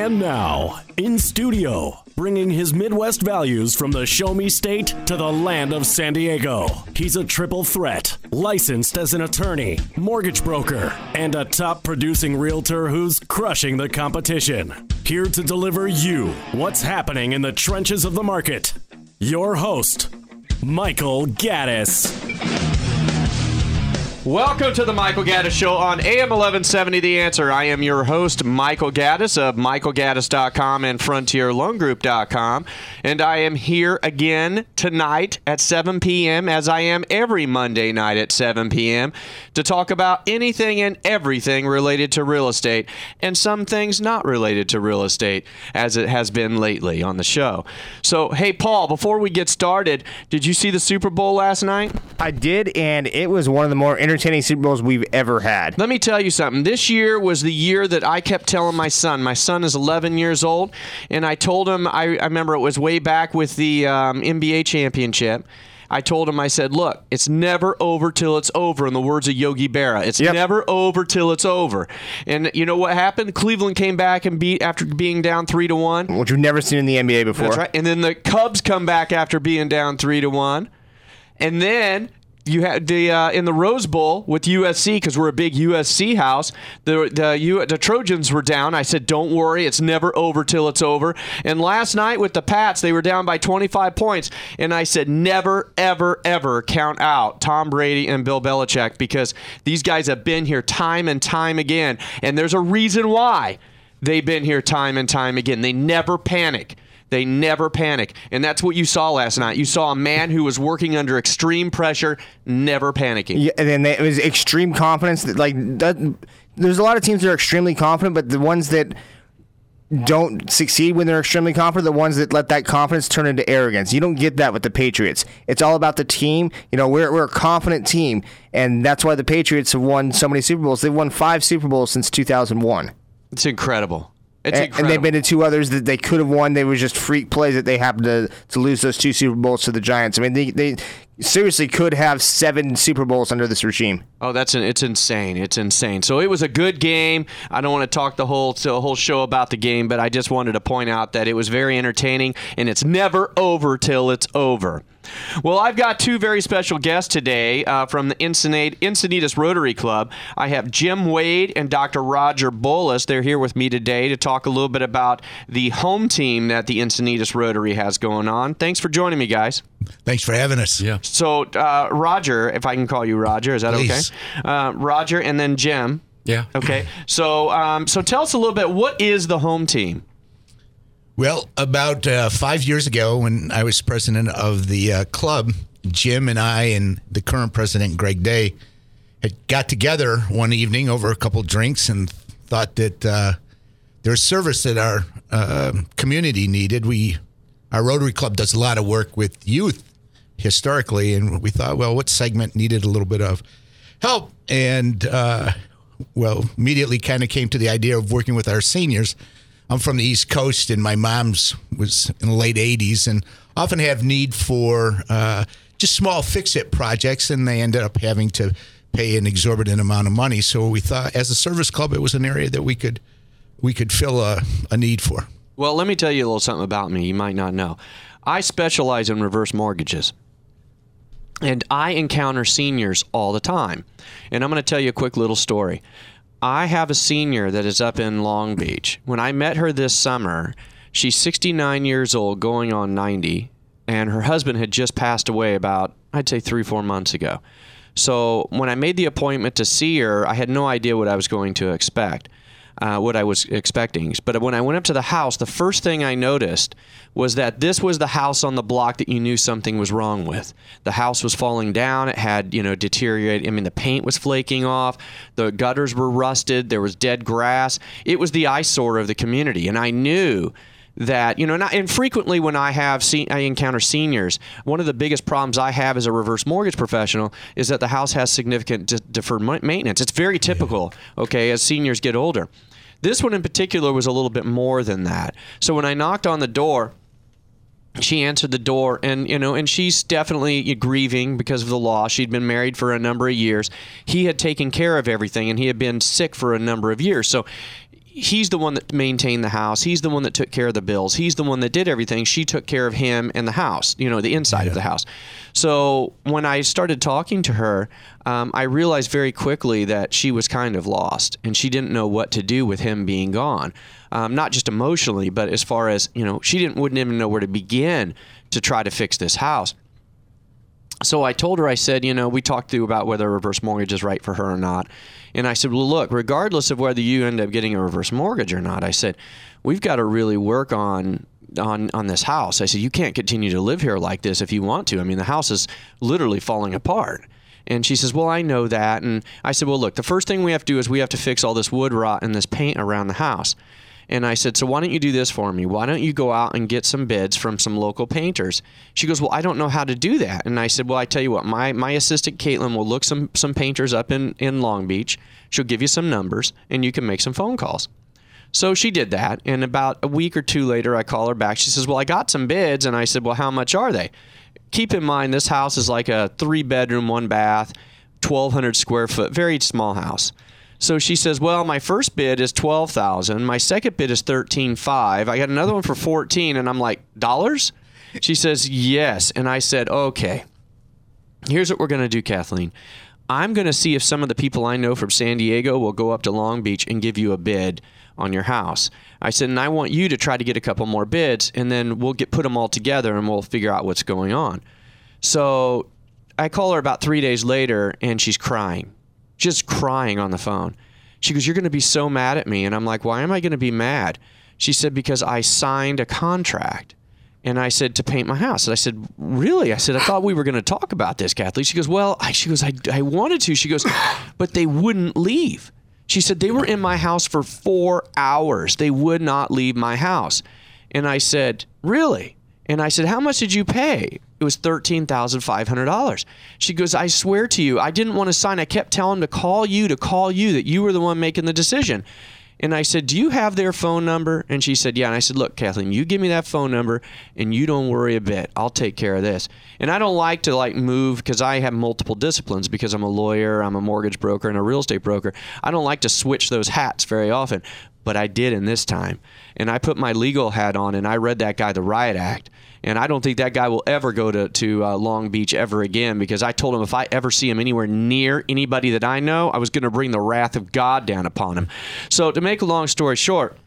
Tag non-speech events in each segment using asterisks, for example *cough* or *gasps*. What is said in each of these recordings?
And now, in studio, bringing his Midwest values from the show me state to the land of San Diego. He's a triple threat, licensed as an attorney, mortgage broker, and a top producing realtor who's crushing the competition. Here to deliver you what's happening in the trenches of the market. Your host, Michael Gaddis. Welcome to the Michael Gaddis Show on AM 1170 The Answer. I am your host, Michael Gaddis of michaelgaddis.com and frontierloangroup.com. And I am here again tonight at 7 p.m., as I am every Monday night at 7 p.m., to talk about anything and everything related to real estate and some things not related to real estate, as it has been lately on the show. So, hey, Paul, before we get started, did you see the Super Bowl last night? I did, and it was one of the more entertaining Super Bowls we've ever had. Let me tell you something. This year was the year that I kept telling my son. My son is 11 years old, and I told him, I, I remember it was way back with the um, NBA championship. I told him, I said, look, it's never over till it's over, in the words of Yogi Berra. It's Yep. never over till it's over. And you know what happened? Cleveland came back and beat after being down three to one. Which we've never seen in the NBA before. That's right. And then the Cubs come back after being down three to one, and then you had the uh, in the Rose Bowl with USC because we're a big USC house. The the U, the Trojans were down. I said, "Don't worry, it's never over till it's over." And last night with the Pats, they were down by 25 points, and I said, "Never, ever, ever count out Tom Brady and Bill Belichick because these guys have been here time and time again, and there's a reason why." They've been here time and time again. They never panic. They never panic. And that's what you saw last night. You saw a man who was working under extreme pressure, never panicking. Yeah, and then they, it was extreme confidence. That, like that, there's a lot of teams that are extremely confident, but the ones that don't succeed when they're extremely confident, the ones that let that confidence turn into arrogance. You don't get that with the Patriots. It's all about the team. You know, we're we're a confident team, and that's why the Patriots have won so many Super Bowls. They've won five Super Bowls since 2001. It's incredible. And, and they've been to two others that they could have won. They were just freak plays that they happened to, to lose those two Super Bowls to the Giants. I mean, they, they seriously could have seven Super Bowls under this regime. Oh, that's an, it's insane. It's insane. So it was a good game. I don't want to talk the whole the whole show about the game, but I just wanted to point out that it was very entertaining, and it's never over till it's over. Well, I've got two very special guests today uh, from the Ensenada, Encinitas Rotary Club. I have Jim Wade and Dr. Roger Bolus. They're here with me today to talk a little bit about the home team that the Encinitas Rotary has going on. Thanks for joining me, guys. Thanks for having us. Yeah. So, uh, Roger, if I can call you Roger, is that Please. okay? Uh, Roger, and then Jim. Yeah. Okay. So, um, so tell us a little bit. What is the home team? Well, about uh, five years ago, when I was president of the uh, club, Jim and I and the current president, Greg Day, had got together one evening over a couple drinks and thought that uh, there's service that our uh, community needed. We, our Rotary Club does a lot of work with youth historically, and we thought, well, what segment needed a little bit of help? And uh, well, immediately kind of came to the idea of working with our seniors. I'm from the East Coast, and my mom's was in the late 80s, and often have need for uh, just small fix-it projects, and they ended up having to pay an exorbitant amount of money. So we thought, as a service club, it was an area that we could we could fill a, a need for. Well, let me tell you a little something about me you might not know. I specialize in reverse mortgages. And I encounter seniors all the time. And I'm going to tell you a quick little story. I have a senior that is up in Long Beach. When I met her this summer, she's 69 years old, going on 90, and her husband had just passed away about, I'd say, three, four months ago. So when I made the appointment to see her, I had no idea what I was going to expect uh, what I was expecting. But when I went up to the house, the first thing I noticed was that this was the house on the block that you knew something was wrong with. The house was falling down. It had, you know, deteriorated. I mean, the paint was flaking off. The gutters were rusted. There was dead grass. It was the eyesore of the community. And I knew that you know and, frequently when i have se- i encounter seniors one of the biggest problems i have as a reverse mortgage professional is that the house has significant de- deferred maintenance it's very typical okay as seniors get older this one in particular was a little bit more than that. So when i knocked on the door she answered the door and you know and she's definitely grieving because of the loss she'd been married for a number of years. He had taken care of everything and he had been sick for a number of years. So he's the one that maintained the house. He's the one that took care of the bills. He's the one that did everything. She took care of him and the house, you know, the inside of the house. So when I started talking to her, um, I realized very quickly that she was kind of lost and she didn't know what to do with him being gone. Um, not just emotionally, but as far as, you know, she didn't wouldn't even know where to begin to try to fix this house so I told her, I said, you know, we talked through about whether a reverse mortgage is right for her or not. And I said, well, look, regardless of whether you end up getting a reverse mortgage or not, I said, we've got to really work on on on this house. I said, you can't continue to live here like this if you want to. I mean, the house is literally falling apart. And she says, Well, I know that. And I said, Well, look, the first thing we have to do is we have to fix all this wood rot and this paint around the house. And I said, So why don't you do this for me? Why don't you go out and get some bids from some local painters? She goes, Well, I don't know how to do that. And I said, Well, I tell you what, my, my assistant Caitlin will look some some painters up in, in Long Beach. She'll give you some numbers and you can make some phone calls. So she did that. And about a week or two later, I call her back. She says, Well, I got some bids. And I said, Well, how much are they? Keep in mind, this house is like a three bedroom, one bath, 1,200 square foot, very small house. So she says, "Well, my first bid is twelve thousand. My second bid is thirteen five. I got another one for fourteen, and I'm like, dollars?" She says, "Yes," and I said, "Okay. Here's what we're gonna do, Kathleen. I'm gonna see if some of the people I know from San Diego will go up to Long Beach and give you a bid on your house." I said, "And I want you to try to get a couple more bids, and then we'll get put them all together, and we'll figure out what's going on." So I call her about three days later, and she's crying just crying on the phone. She goes, You're going to be so mad at me. And I'm like, Why am I going to be mad? She said, Because I signed a contract. And I said, To paint my house. And I said, Really? I said, I thought we were going to talk about this, Kathleen. She goes, Well, I, she goes, I, I wanted to. She goes, *gasps* But they wouldn't leave. She said, They were in my house for four hours. They would not leave my house. And I said, Really? And I said, How much did you pay? It was $13,500. She goes, I swear to you, I didn't want to sign. I kept telling him to call you, to call you, that you were the one making the decision. And I said, Do you have their phone number? And she said, Yeah. And I said, Look, Kathleen, you give me that phone number and you don't worry a bit. I'll take care of this. And I don't like to like move because I have multiple disciplines because I'm a lawyer, I'm a mortgage broker, and a real estate broker. I don't like to switch those hats very often, but I did in this time. And I put my legal hat on and I read that guy the Riot Act. And I don't think that guy will ever go to, to uh, Long Beach ever again because I told him if I ever see him anywhere near anybody that I know, I was going to bring the wrath of God down upon him. So, to make a long story short,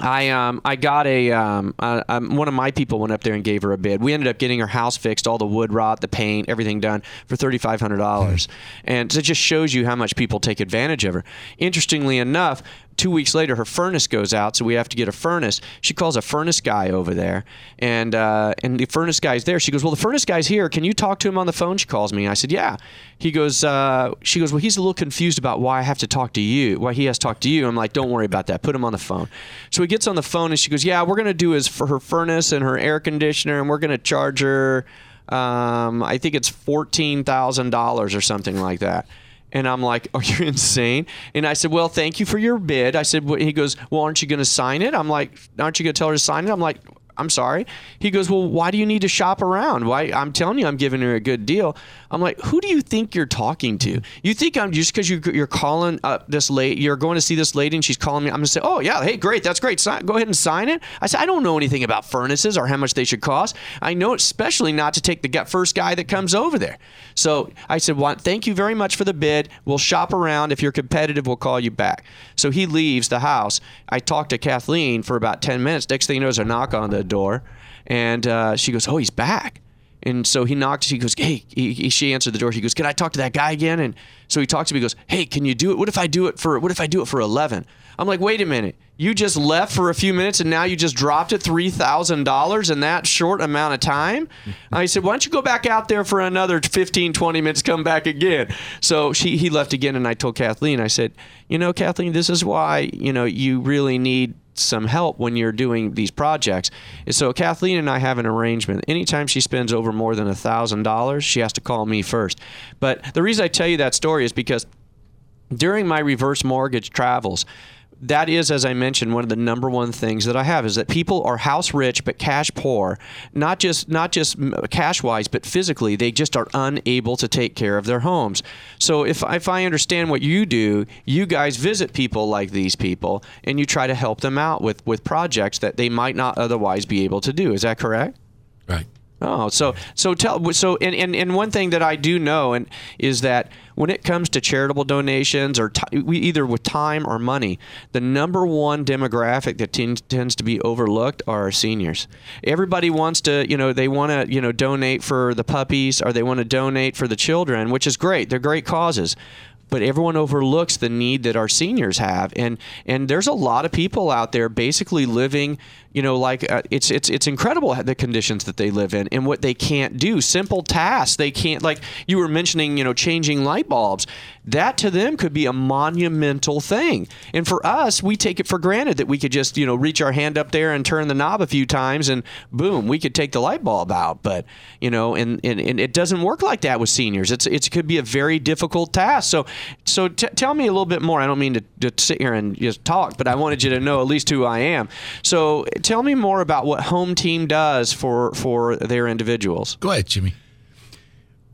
I um I got a um uh, um, one of my people went up there and gave her a bid. We ended up getting her house fixed, all the wood rot, the paint, everything done for thirty five hundred dollars, and it just shows you how much people take advantage of her. Interestingly enough, two weeks later, her furnace goes out, so we have to get a furnace. She calls a furnace guy over there, and uh, and the furnace guy's there. She goes, "Well, the furnace guy's here. Can you talk to him on the phone?" She calls me. I said, "Yeah." He goes, uh, "She goes, well, he's a little confused about why I have to talk to you. Why he has to talk to you." I'm like, "Don't worry about that. Put him on the phone." So he gets on the phone, and she goes, "Yeah, we're gonna do is for her furnace and her air conditioner, and we're gonna charge her." Um, I think it's fourteen thousand dollars or something like that. And I'm like, oh, *laughs* "Are you insane?" And I said, "Well, thank you for your bid." I said, well, "He goes, well, aren't you going to sign it?" I'm like, "Aren't you going to tell her to sign it?" I'm like, "I'm sorry." He goes, "Well, why do you need to shop around? Why? I'm telling you, I'm giving her a good deal." I'm like, "Who do you think you're talking to? You think I'm just because you, you're calling up this late, you're going to see this lady, and she's calling me. I'm going to say, "Oh yeah, hey, great, that's great. Sign, go ahead and sign it." I said, "I don't know anything about furnaces or how much they should cost. I know, especially not to take the first guy that comes over there." So I said, well, thank you very much for the bid. We'll shop around. If you're competitive, we'll call you back. So he leaves the house. I talked to Kathleen for about 10 minutes. Next thing you know, there's a knock on the door. And uh, she goes, oh, he's back. And so he knocked. She goes, "Hey." He, he- she answered the door. He goes, "Can I talk to that guy again?" And so he talks to me. He goes, "Hey, can you do it? What if I do it for? What if I do it for 11? I'm like, "Wait a minute. You just left for a few minutes and now you just dropped it three thousand dollars in that short amount of time." I said, "Why don't you go back out there for another 15, 20 minutes? Come back again." So she he left again, and I told Kathleen. I said, "You know, Kathleen, this is why you know you really need." Some help when you're doing these projects. So Kathleen and I have an arrangement. Anytime she spends over more than a thousand dollars, she has to call me first. But the reason I tell you that story is because during my reverse mortgage travels, that is, as I mentioned, one of the number one things that I have is that people are house rich but cash poor, not just not just cash wise, but physically. They just are unable to take care of their homes. So if if I understand what you do, you guys visit people like these people and you try to help them out with with projects that they might not otherwise be able to do. Is that correct? Right. Oh, so so tell so and, and, and one thing that I do know and is that when it comes to charitable donations or t- we either with time or money, the number one demographic that tends, tends to be overlooked are our seniors. Everybody wants to, you know, they want to, you know, donate for the puppies or they want to donate for the children, which is great. They're great causes but everyone overlooks the need that our seniors have. And and there's a lot of people out there basically living you know like uh, it's it's it's incredible the conditions that they live in and what they can't do. Simple tasks they can't like you were mentioning you know changing light bulbs. That to them could be a monumental thing. And for us we take it for granted that we could just you know reach our hand up there and turn the knob a few times and boom we could take the light bulb out. But you know and and, and it doesn't work like that with seniors. It's it could be a very difficult task. So so t- tell me a little bit more i don't mean to, to sit here and just talk but i wanted you to know at least who i am so tell me more about what Home Team does for for their individuals. Go ahead, Jimmy.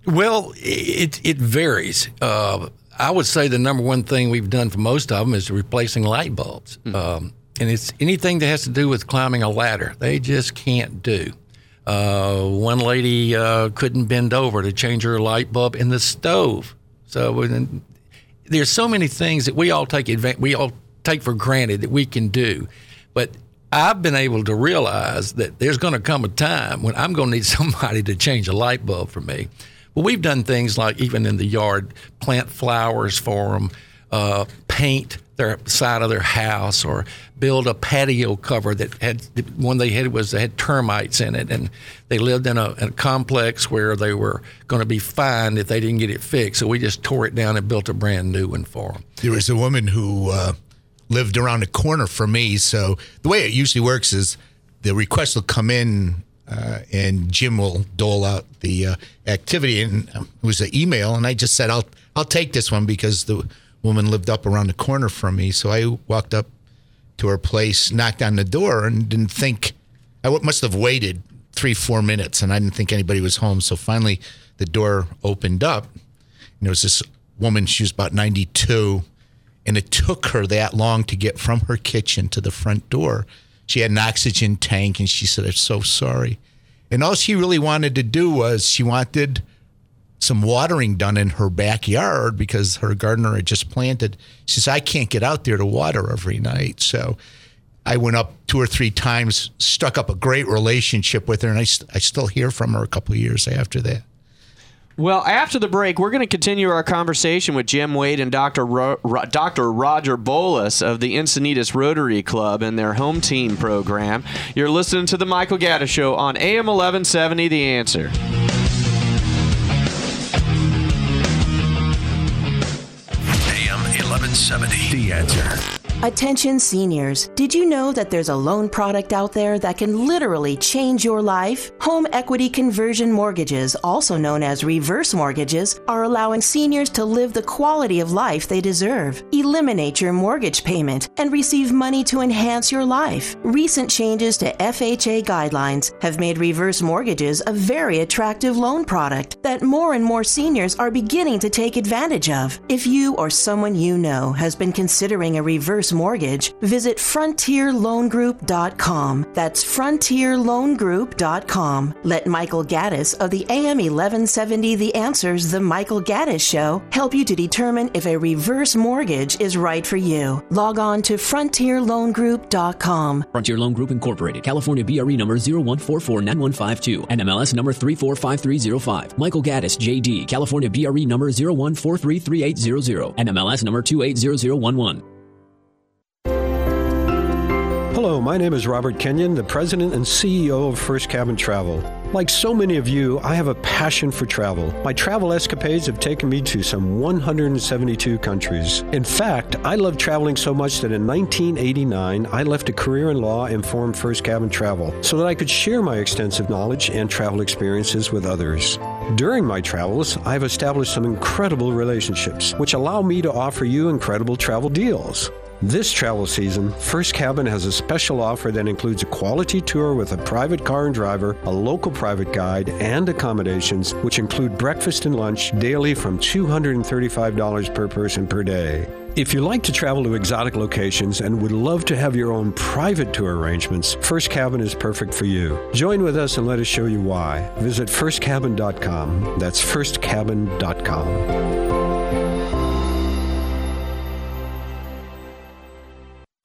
Well, it it varies. Uh, I would say the number one thing we've done for most of them is replacing light bulbs, mm-hmm. um, and it's anything that has to do with climbing a ladder. They just can't do. Uh, one lady uh, couldn't bend over to change her light bulb in the stove. So there's so many things that we all take advantage, we all take for granted that we can do, but I've been able to realize that there's going to come a time when I'm going to need *laughs* somebody to change a light bulb for me. Well, we've done things like even in the yard, plant flowers for them, uh, paint their side of their house, or build a patio cover that had one they had was they had termites in it, and they lived in a, in a complex where they were going to be fined if they didn't get it fixed. So we just tore it down and built a brand new one for them. There was a woman who. Uh lived around the corner from me. So the way it usually works is the request will come in uh, and Jim will dole out the uh, activity. And um, it was an email, and I just said, "I'll I'll take this one because the woman lived up around the corner from me." So I walked up to her place, knocked on the door, and didn't think I must have waited three four minutes, and I didn't think anybody was home. So finally, the door opened up, and there was this woman. She was about ninety two and it took her that long to get from her kitchen to the front door. She had an oxygen tank and she said, I'm so sorry. And all she really wanted to do was she wanted some watering done in her backyard because her gardener had just planted. She says, I can't get out there to water every night. So I went up two or three times, stuck up a great relationship with her, and I, I still hear from her a couple years after that. Well, after the break, we're going to continue our conversation with Jim Wade and Dr. Ro- Ro- Dr. Roger Bolus of the Encinitas Rotary Club and their home team program. You're listening to the Michael Gaddis Show on AM 1170 The Answer. 1170 The Answer. Attention seniors, did you know that there's a loan product out there that can literally change your life? Home equity conversion mortgages, also known as reverse mortgages, are allowing seniors to live the quality of life they deserve. Eliminate your mortgage payment and receive money to enhance your life. Recent changes to FHA guidelines have made reverse mortgages a very attractive loan product that more and more seniors are beginning to take advantage of. If you or someone you know has been considering a reverse mortgage, visit frontierloangroup.com. That's frontierloangroup.com. Let Michael Gaddis of the AM 1170 The Answers The Michael Gaddis Show help you to determine if a reverse mortgage is right for you. Log on to frontierloangroup.com. Frontier Loan Group Incorporated, California BRE number 01449152, NMLS number 345305. Michael Gaddis, JD, California BRE number 01433800, MLS number 280011. Hello, my name is Robert Kenyon, the president and CEO of First Cabin Travel. Like so many of you, I have a passion for travel. My travel escapades have taken me to some 172 countries. In fact, I love traveling so much that in 1989, I left a career in law and formed First Cabin Travel so that I could share my extensive knowledge and travel experiences with others. During my travels, I've established some incredible relationships, which allow me to offer you incredible travel deals. This travel season, First Cabin has a special offer that includes a quality tour with a private car and driver, a local private guide, and accommodations, which include breakfast and lunch daily from $235 per person per day. If you like to travel to exotic locations and would love to have your own private tour arrangements, First Cabin is perfect for you. Join with us and let us show you why. Visit firstcabin.com. That's firstcabin.com.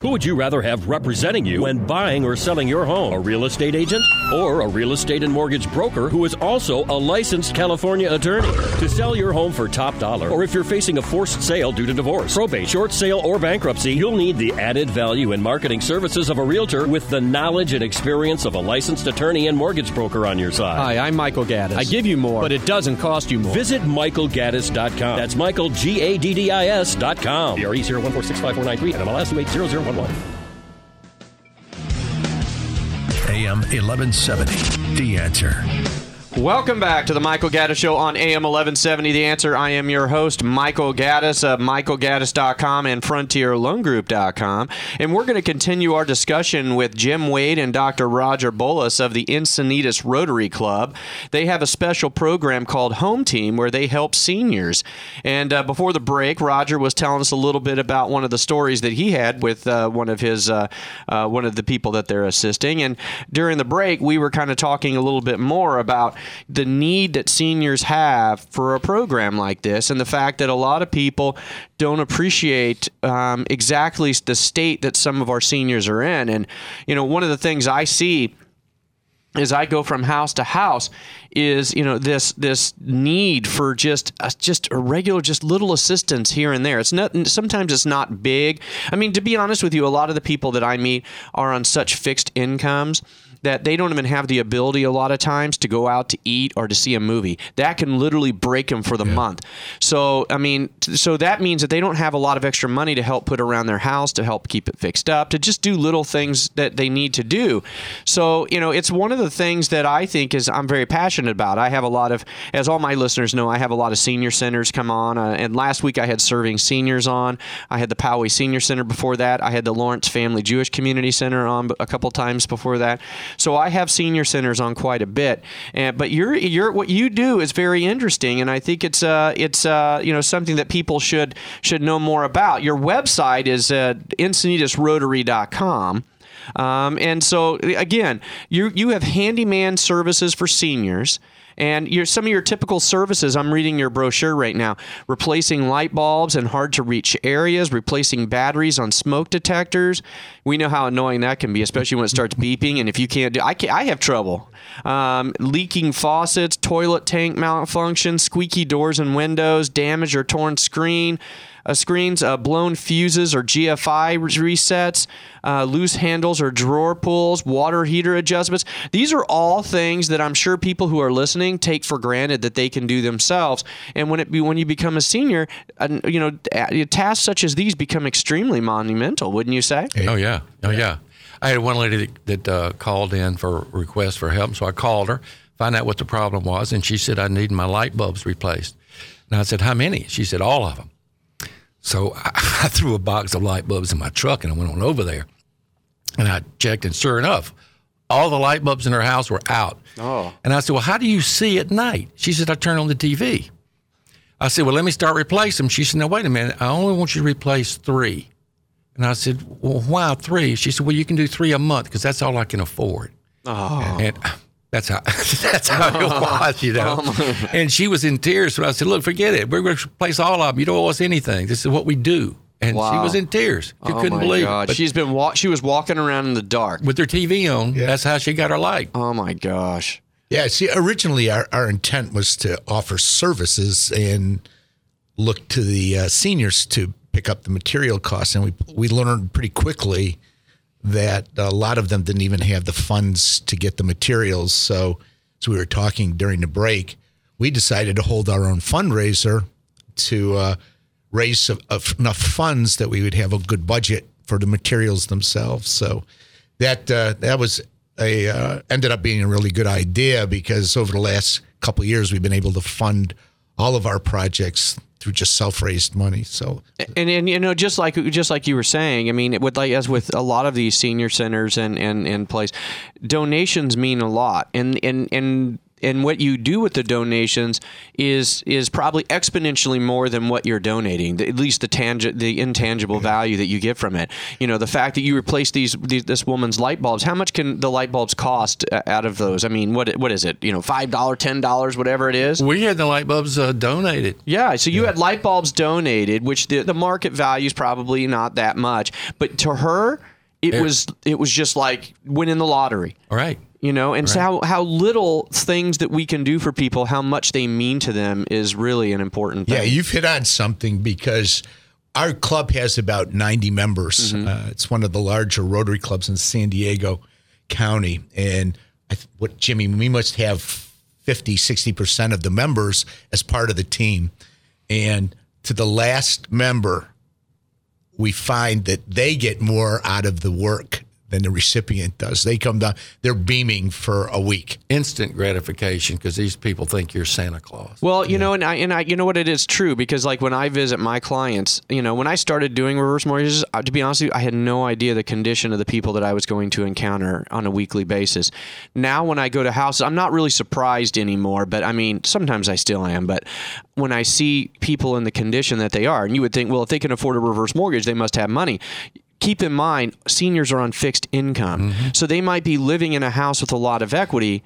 Who would you rather have representing you when buying or selling your home? A real estate agent or a real estate and mortgage broker who is also a licensed California attorney? To sell your home for top dollar, or if you're facing a forced sale due to divorce, probate, short sale, or bankruptcy, you'll need the added value and marketing services of a realtor with the knowledge and experience of a licensed attorney and mortgage broker on your side. Hi, I'm Michael Gaddis. I give you more, but it doesn't cost you more. Visit michaelgaddis.com. That's Michael, G A D D I S.com. BRE 0146543 and MLS 28001. AM 1170. The answer. Welcome back to the Michael Gaddis Show on AM 1170. The answer I am your host, Michael Gaddis of michaelgaddis.com and frontierloangroup.com. And we're going to continue our discussion with Jim Wade and Dr. Roger Bolus of the Encinitas Rotary Club. They have a special program called Home Team where they help seniors. And uh, before the break, Roger was telling us a little bit about one of the stories that he had with uh, one of his uh, uh one of the people that they're assisting. And during the break, we were kind of talking a little bit more about the need that seniors have for a program like this and the fact that a lot of people don't appreciate um, exactly the state that some of our seniors are in. And, you know, one of the things I see as I go from house to house is you know this this need for just uh, just a regular just little assistance here and there. It's not sometimes it's not big. I mean to be honest with you, a lot of the people that I meet are on such fixed incomes that they don't even have the ability a lot of times to go out to eat or to see a movie. That can literally break them for the yeah. month. So, I mean, so that means that they don't have a lot of extra money to help put around their house, to help keep it fixed up, to just do little things that they need to do. So, you know, it's one of the things that I think is I'm very passionate about. I have a lot of, as all my listeners know, I have a lot of senior centers come on. Uh, and last week I had Serving Seniors on. I had the Poway Senior Center before that. I had the Lawrence Family Jewish Community Center on a couple times before that. So I have senior centers on quite a bit. And but you're you're what you do is very interesting, and I think it's uh it's uh you know something that people should should know more about. Your website is uh, encinitasrotary.com. Um, and so again, you you have handyman services for seniors. And your, some of your typical services, I'm reading your brochure right now replacing light bulbs in hard to reach areas, replacing batteries on smoke detectors. We know how annoying that can be, especially when it starts *laughs* beeping. And if you can't do I, can't, I have trouble. Um, leaking faucets, toilet tank malfunction, squeaky doors and windows, damaged or torn screen uh, screens, uh, blown fuses or GFI resets, uh, loose handles or drawer pulls, water heater adjustments. These are all things that I'm sure people who are listening take for granted that they can do themselves. And when it be, when you become a senior, you know, tasks such as these become extremely monumental, wouldn't you say? Oh yeah, oh yeah. I had one lady that, that uh, called in for request for help, so I called her, find out what the problem was, and she said I need my light bulbs replaced. And I said, "How many?" She said, "All of them." So I, *laughs* I threw a box of light bulbs in my truck and I went on over there. And I checked, and sure enough, all the light bulbs in her house were out. Oh. And I said, Well, how do you see at night? She said, I turn on the TV. I said, Well, let me start replacing them. She said, Now, wait a minute. I only want you to replace three. And I said, Well, why three? She said, Well, you can do three a month because that's all I can afford. Oh. And that's how *laughs* that's how it *laughs* was, you know. Oh and she was in tears. So I said, "Look, forget it. We're going to replace all of them. You don't owe us anything. This is what we do." And wow. she was in tears. She oh couldn't believe God. it. She's been wa- she was walking around in the dark with her TV on. Yeah. That's how she got her light. Oh my gosh. Yeah. See, originally our, our intent was to offer services and look to the uh, seniors to pick up the material costs, and we we learned pretty quickly that a lot of them didn't even have the funds to get the materials. So, as we were talking during the break, we decided to hold our own fundraiser to uh, raise enough funds that we would have a good budget for the materials themselves. So that uh, that was a uh, ended up being a really good idea because over the last couple years we've been able to fund all of our projects through just self-raised money. So and and you know just like just like you were saying i mean with like as with a lot of these senior centers and and and place donations mean a lot and and and and what you do with the donations is is probably exponentially more than what you're donating. The- At least the tangi- the intangible value that you get from it. You know, the fact that you replace these, these this woman's light bulbs. How much can the light bulbs cost uh, out of those? I mean, what what is it? You know, five dollar, ten dollars, whatever it is. We had the light bulbs uh, donated. Yeah, so you had light bulbs donated, which the, the market value is probably not that much, but to her, it There- was it was just like winning the lottery. All right. You know, and so how, how little things that we can do for people, how much they mean to them is really an important thing. Yeah, you've hit on something because our club has about 90 members. Mm-hmm. Uh, it's one of the larger Rotary clubs in San Diego County. And I th- what, Jimmy, we must have 50, 60% of the members as part of the team. And to the last member, we find that they get more out of the work than the recipient does. They come down, they're beaming for a week. Instant gratification because these people think you're Santa Claus. Well, you know, and I and I, you know what, it is true because like when I visit my clients, you know, when I started doing reverse mortgages, to be honest with you, I had no idea the condition of the people that I was going to encounter on a weekly basis. Now, when I go to houses, I'm not really surprised anymore, but I mean, sometimes I still am. But when I see people in the condition that they are, and you would think, well, if they can afford a reverse mortgage, they must have money. Keep in mind, seniors are on fixed income, mm-hmm. so they might be living in a house with a lot of equity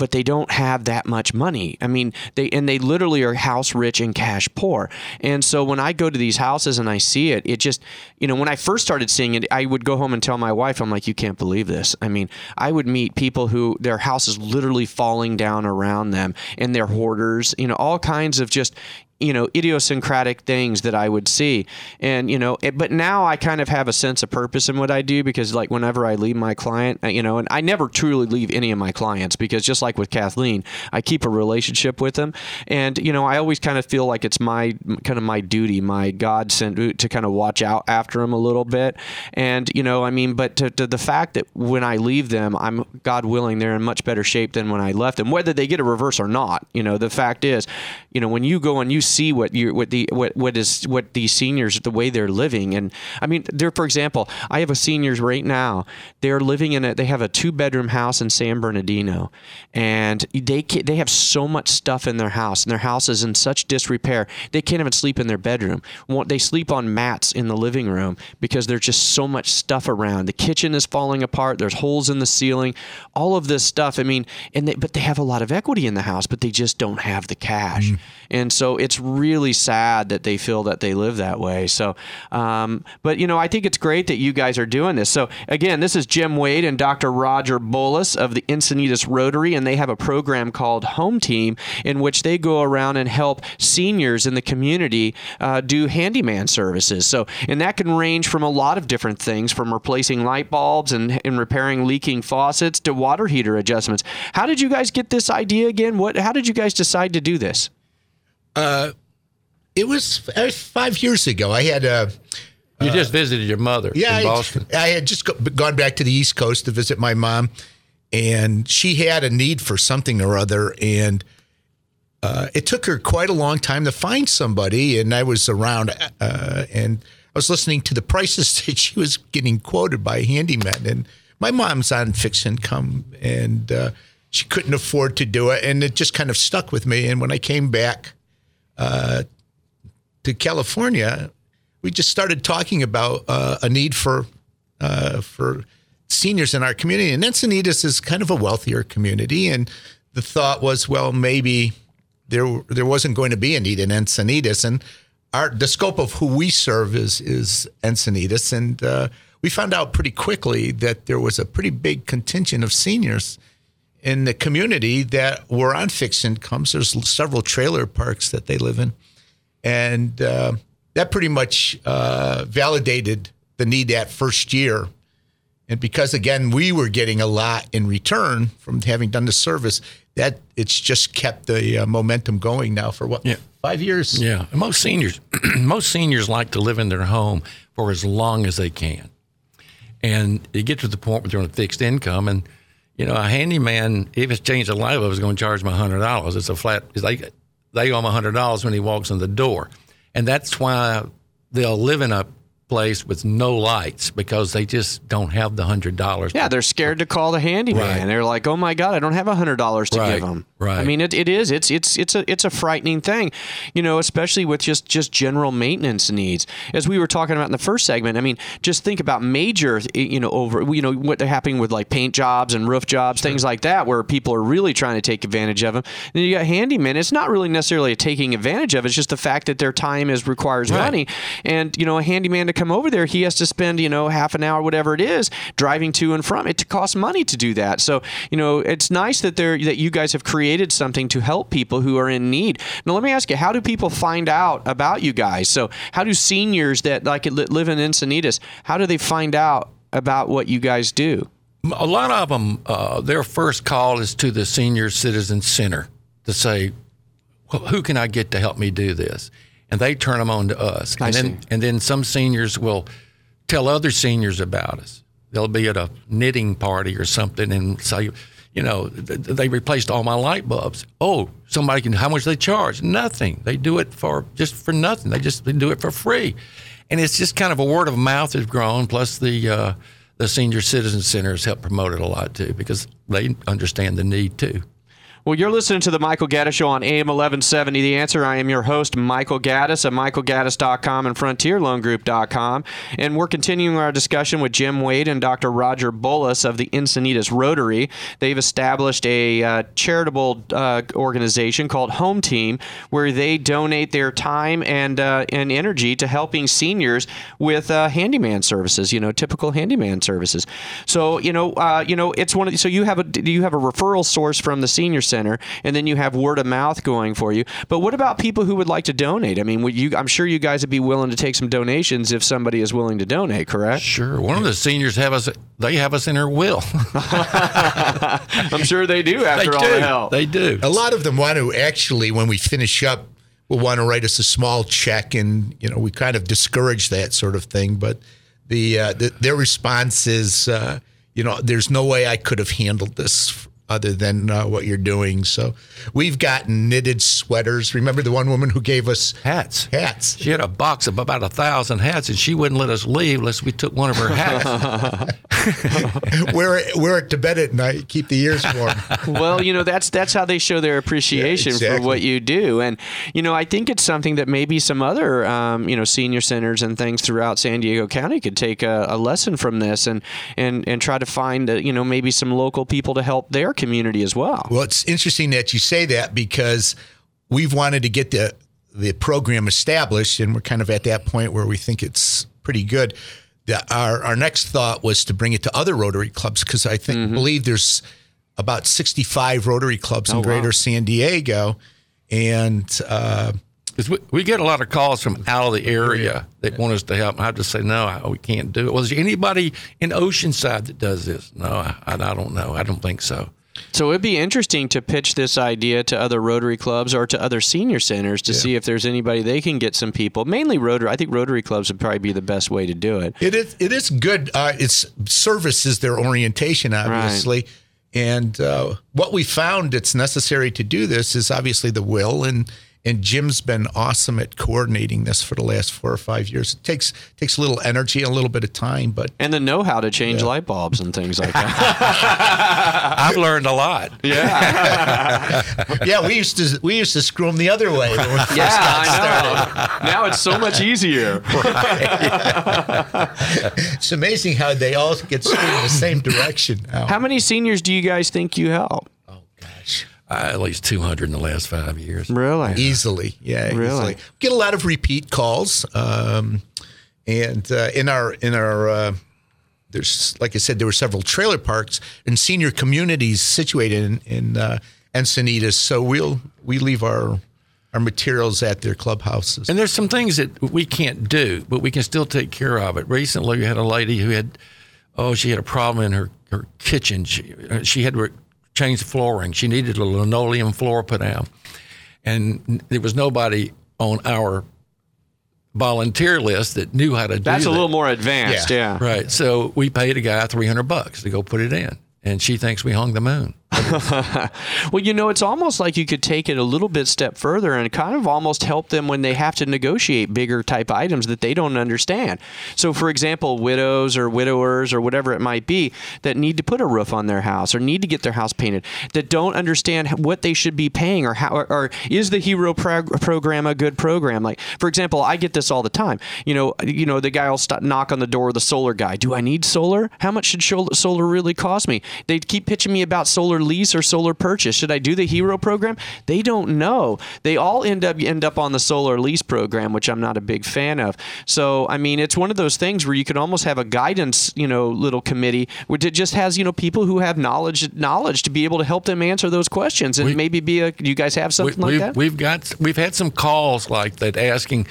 but they don't have that much money. I mean, they and they literally are house rich and cash poor. And so when I go to these houses and I see it, it just, you know, when I first started seeing it, I would go home and tell my wife, I'm like, you can't believe this. I mean, I would meet people who their house is literally falling down around them and they're hoarders, you know, all kinds of just you know idiosyncratic things that I would see. And you know it, but now I kind of have a sense of purpose in what I do because like whenever I leave my client uh, you know and I never truly leave any of my clients because just like with Kathleen I keep a relationship with them. And you know I always kind of feel like it's my kind of my duty my God sent to kind of watch out after them a little bit. And you know I mean but to, to the fact that when I leave them I'm God willing they're in much better shape than when I left them whether they get a reverse or not. You know the fact is you know when you go and you see what you what the what what is what these seniors the way they're living. And I mean they're for example I have a seniors right now. They're living in a they have a two bedroom house in San Bernardino. And they ca they have so much stuff in their house and their house is in such disrepair they can't even sleep in their bedroom. They sleep on mats in the living room because there's just so much stuff around. The kitchen is falling apart there's holes in the ceiling all of this stuff. I mean and they, but they have a lot of equity in the house but they just don't have the cash. Mm. And so it's really sad that they feel that they live that way. So, um, but you know, I think it's great that you guys are doing this. So again, this is Jim Wade and Dr. Roger Bolus of the Encinitas Rotary, and they have a program called Home Team in which they go around and help seniors in the community uh, do handyman services. So, and that can range from a lot of different things, from replacing light bulbs and, and repairing leaking faucets to water heater adjustments. How did you guys get this idea again? What? How did you guys decide to do this? Uh, it was uh, five years ago. I had a. You just visited your mother Yeah, in Boston. I, had just go, gone back to the East Coast to visit my mom, and she had a need for something or other, and uh, it took her quite a long time to find somebody. And I was around, uh, and I was listening to the prices *laughs* that she was getting quoted by handymen, and my mom's on fixed income, and uh, she couldn't afford to do it, and it just kind of stuck with me. And when I came back uh, to California, we just started talking about uh, a need for uh, for seniors in our community. And Encinitas is kind of a wealthier community, and the thought was, well, maybe there there wasn't going to be a need in Encinitas, and our the scope of who we serve is is Encinitas, and uh, we found out pretty quickly that there was a pretty big contingent of seniors in the community that were on fixed incomes. There's several trailer parks that they live in, and uh, that pretty much uh, validated the need that first year. And because again, we were getting a lot in return from having done the service, that it's just kept the uh, momentum going now for what Yeah. five years. Yeah, and most seniors, *clears throat* most seniors like to live in their home for as long as they can, and you get to the point where they're on a fixed income, and you know a handyman, if it's changed a light bulb, is going to charge them hundred dollars. It's a flat. They they owe him hundred dollars when he walks in the door. and that's why they'll live in a place with no lights because they just don't have the hundred dollars. Yeah, they're scared to call the handyman. Right. They're like, "Oh my God, I don't have a hundred dollars to Right, give them." Right. I mean, it, it is. It's it's it's a it's a frightening thing, you know, especially with just just general maintenance needs. As we were talking about in the first segment, I mean, just think about major, you know, over you know what they're happening with like paint jobs and roof jobs, things like that, where people are really trying to take advantage of them. Then you got handymen. It's not really necessarily a taking advantage of. It's just the fact that their time is requires Right. money, and you know, a handyman to come over there, he has to spend you know half an hour, whatever it is, driving to and from. It to costs money to do that. So you know, it's nice that there that you guys have created something to help people who are in need. Now, let me ask you, how do people find out about you guys? So, how do seniors that like li- live in Encinitas, how do they find out about what you guys do? A lot of them, uh, their first call is to the Senior Citizen Center to say, well, "Who can I get to help me do this?" And they turn them on to us. I and then, see. and then some seniors will tell other seniors about us. They'll be at a knitting party or something and say, you know, th- they replaced all my light bulbs. Oh, somebody can. How much they charge? Nothing. They do it for just for nothing. They just they do it for free, and it's just kind of a word of mouth has grown. Plus the uh, the senior citizen centers help promote it a lot too because they understand the need too. Well, you're listening to the Michael Gaddis Show on AM 1170. The answer I am your host, Michael Gaddis at michaelgaddis.com and frontierloangroup.com. And we're continuing our discussion with Jim Wade and Dr. Roger Bolus of the Encinitas Rotary. They've established a uh, charitable uh, organization called Home Team where they donate their time and, uh, and energy to helping seniors with uh, handyman services, you know, typical handyman services. So, you know, uh, you know, it's one of so you have a you have a referral source from the senior center and then you have word of mouth going for you. But what about people who would like to donate? I mean, would you I'm sure you guys would be willing to take some donations if somebody is willing to donate, correct? Sure. One of the seniors have us. They have us in their will. *laughs* *laughs* I'm sure they do after they all do. the help. They do. A lot of them want to actually, when we finish up, will want to write us a small check, and you know we kind of discourage that sort of thing. But the, uh, the their response is, uh, you know, there's no way I could have handled this other than uh, what you're doing. So we've got knitted sweaters. Remember the one woman who gave us hats? Hats. She had a box of about a thousand hats, and she wouldn't let us leave unless we took one of her hats. *laughs* wear it, wear it to bed at night. Keep the ears warm. *laughs* well, you know that's that's how they show their appreciation Yeah, for what you do, and you know I think it's something that maybe some other um, you know senior centers and things throughout San Diego County could take a, a lesson from this and and and try to find uh, you know maybe some local people to help their community as well. Well, it's interesting that you say that because we've wanted to get the the program established, and we're kind of at that point where we think it's pretty good. The, our our next thought was to bring it to other Rotary clubs because I think believe there's about 65 Rotary clubs in Oh, wow. Greater San Diego, and uh, 'Cause we, we get a lot of calls from out of the area that want us to help. I just say, no, I- we can't do it. Well, there anybody in Oceanside that does this? No, I, I don't know. I don't think so. So it'd be interesting to pitch this idea to other Rotary clubs or to other senior centers to see if there's anybody they can get some people. Mainly Rotary. I think Rotary clubs would probably be the best way to do it. It is it is good. Uh, it's service is their orientation, obviously, and uh, what we found it's necessary to do this is obviously the will and. And Jim's been awesome at coordinating this for the last four or five years. It takes takes a little energy, and a little bit of time, but And the know how to change light bulbs and things like that. *laughs* I've learned a lot. Yeah. *laughs* yeah, we used to we used to screw them the other way. When first Yeah, I know. Now it's so much easier. *laughs* started. It's amazing how they all get screwed in the same direction now. How many seniors do you guys think you help? Uh, at least 200 in the last five years. Really? Easily, yeah, Really? easily. Get a lot of repeat calls, um, and uh, in our in our uh, there's like I said, there were several trailer parks and senior communities situated in, in uh, Encinitas. So we'll we leave our our materials at their clubhouses. And there's some things that we can't do, but we can still take care of it. Recently, we had a lady who had, oh, she had a problem in her, her kitchen. She, uh, she had to change the flooring. She needed a linoleum floor put down. And there was nobody on our volunteer list that knew how to do That's a that. little more advanced, yeah. Right. So we paid a guy 300 bucks to go put it in. And she thinks we hung the moon. *laughs* well, you know, it's almost like you could take it a little bit step further and kind of almost help them when they have to negotiate bigger type items that they don't understand. So, for example, widows or widowers or whatever it might be that need to put a roof on their house or need to get their house painted that don't understand what they should be paying or how or, or is the hero prog- program a good program? Like, for example, I get this all the time. You know, you know, the guy will knock on the door the solar guy. Do I need solar? How much should solar really cost me? They keep pitching me about solar lease or solar purchase. Should I do the HERO program? They don't know. They all end up end up on the solar lease program, which I'm not a big fan of. So, I mean, it's one of those things where you could almost have a guidance, you know, little committee which it just has, you know, people who have knowledge knowledge to be able to help them answer those questions and We- maybe be a. Do you guys have something we, like we've, that? We've got we've had some calls like that asking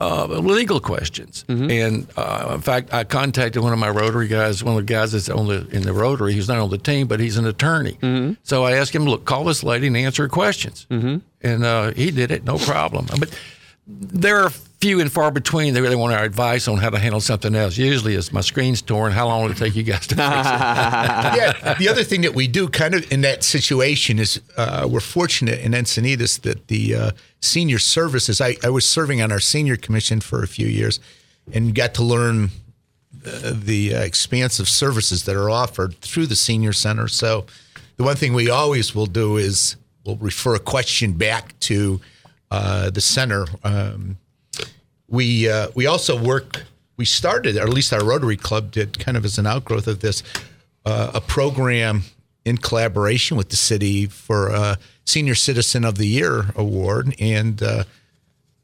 uh, legal questions, Mm-hmm. and uh, in fact, I contacted one of my Rotary guys, one of the guys that's on the in the Rotary. He's not on the team, but he's an attorney. Mm-hmm. So I asked him, look, call this lady and answer her questions, mm-hmm. and uh, he did it, no problem. But there are few and far between. They really want our advice on how to handle something else. Usually, it's my screen's torn. How long will it take you guys to fix it? *laughs* yeah. The other thing that we do kind of in that situation is uh, we're fortunate in Encinitas that the uh, senior services, I, I was serving on our senior commission for a few years and got to learn uh, the uh, expansive services that are offered through the senior center. So the one thing we always will do is we'll refer a question back to uh, the center. Um, we uh, we also work. We started, or at least our Rotary Club did, kind of as an outgrowth of this, a program in collaboration with the city for Senior Citizen of the Year award, and uh,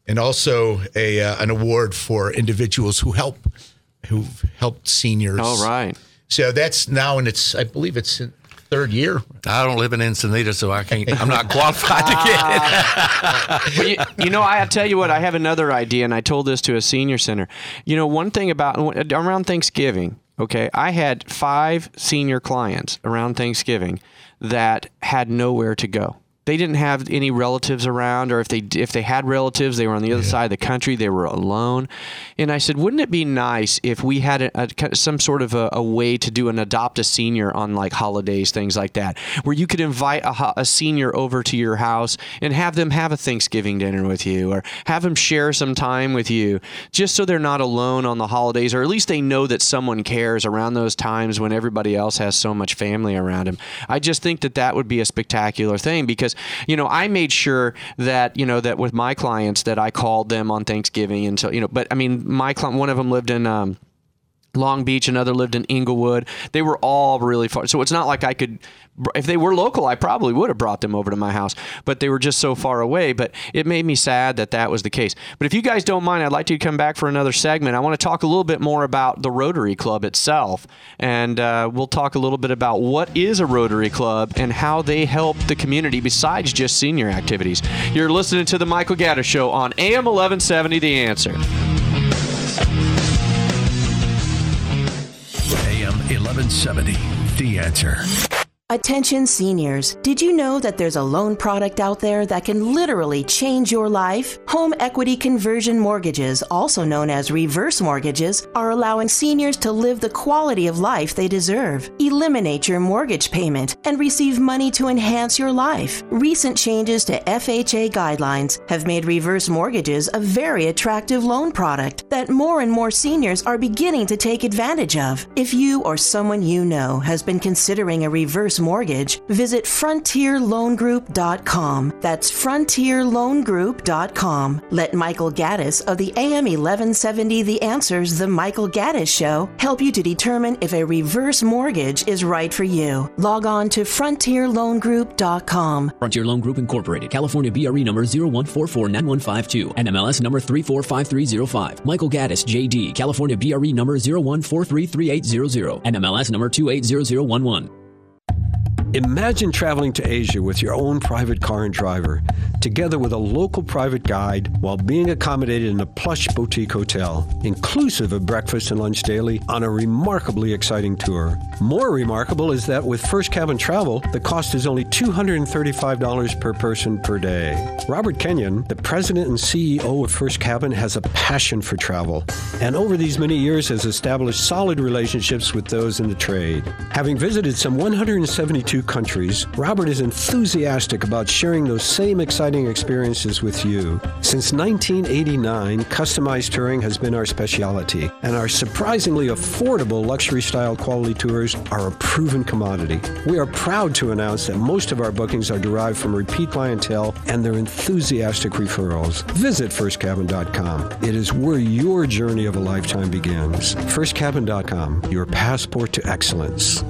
and also a uh, an award for individuals who help who've helped seniors. All right. So that's now in its, I believe it's in third year. I don't live in Encinitas, so I can't. I'm not qualified to get it. *laughs* Well, you, you know, I tell you what, I have another idea, and I told this to a senior center. You know, one thing about around Thanksgiving, okay, I had five senior clients around Thanksgiving that had nowhere to go. They didn't have any relatives around, or if they if they had relatives, they were on the other side of the country. They were alone, and I said, wouldn't it be nice if we had a, a, some sort of a, a way to do an adopt a senior on like holidays, things like that, where you could invite a, a senior over to your house and have them have a Thanksgiving dinner with you, or have them share some time with you, just so they're not alone on the holidays, or at least they know that someone cares around those times when everybody else has so much family around them. I just think that that would be a spectacular thing because you know I made sure that you know that with my clients that I called them on Thanksgiving until you know, but I mean my client, one of them lived in. Um, Long Beach, another lived in Inglewood. They were all really far. So it's not like I could, if they were local, I probably would have brought them over to my house, but they were just so far away. But it made me sad that that was the case. But if you guys don't mind, I'd like to come back for another segment. I want to talk a little bit more about the Rotary Club itself. And uh, we'll talk a little bit about what is a Rotary Club and how they help the community besides just senior activities. You're listening to The Michael Gaddis Show on AM 1170 The Answer. AM 1170. The answer. Attention seniors, did you know that there's a loan product out there that can literally change your life? Home equity conversion mortgages, also known as reverse mortgages, are allowing seniors to live the quality of life they deserve. Eliminate your mortgage payment and receive money to enhance your life. Recent changes to FHA guidelines have made reverse mortgages a very attractive loan product that more and more seniors are beginning to take advantage of. If you or someone you know has been considering a reverse mortgage, visit frontierloangroup.com. That's frontierloangroup.com. Let Michael Gaddis of the AM 1170 The Answers The Michael Gaddis Show help you to determine if a reverse mortgage is right for you. Log on to frontierloangroup.com. Frontier Loan Group Incorporated, California BRE number 01449152, NMLS number 345305. Michael Gaddis, JD, California BRE number 01433800, NMLS number 280011. Imagine traveling to Asia with your own private car and driver. Together with a local private guide while being accommodated in a plush boutique hotel, inclusive of breakfast and lunch daily on a remarkably exciting tour. More remarkable is that with First Cabin Travel, the cost is only $235 per person per day. Robert Kenyon, the president and CEO of First Cabin, has a passion for travel and over these many years has established solid relationships with those in the trade. Having visited some 172 countries, Robert is enthusiastic about sharing those same exciting experiences with you. Since 1989, customized touring has been our specialty, and our surprisingly affordable luxury style quality tours are a proven commodity. We are proud to announce that most of our bookings are derived from repeat clientele and their enthusiastic referrals. Visit firstcabin.com. It is where your journey of a lifetime begins. Firstcabin.com, your passport to excellence.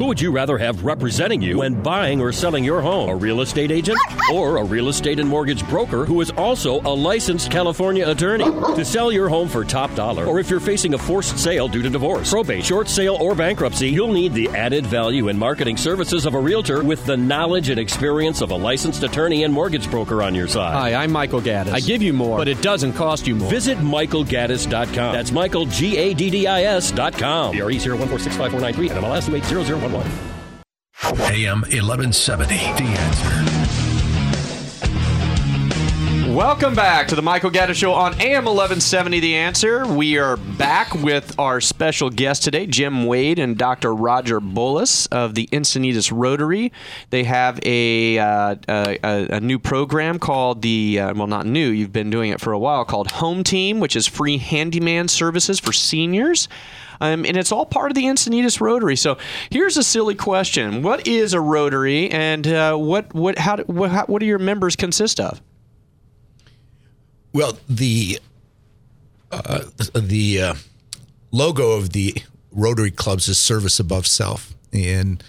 Who would you rather have representing you when buying or selling your home? A real estate agent or a real estate and mortgage broker who is also a licensed California attorney? To sell your home for top dollar, or if you're facing a forced sale due to divorce, probate, short sale, or bankruptcy, you'll need the added value and marketing services of a realtor with the knowledge and experience of a licensed attorney and mortgage broker on your side. Hi, I'm Michael Gaddis. I give you more, but it doesn't cost you more. Visit michaelgaddis.com. That's Michael, G A D D I S.com. DRE 0146543 and MLS 28001. AM 1170. The answer. Welcome back to the Michael Gaddis Show on AM 1170 The Answer. We are back with our special guest today, Jim Wade and Dr. Roger Bullis of the Encinitas Rotary. They have a, uh, a, a new program called the, uh, well, not new, you've been doing it for a while, called Home Team, which is free handyman services for seniors. Um, and it's all part of the Encinitas Rotary. So here's a silly question: What is a Rotary, and uh, what what how, what how, what do your members consist of? Well, the uh, the uh, logo of the Rotary clubs is service above self, and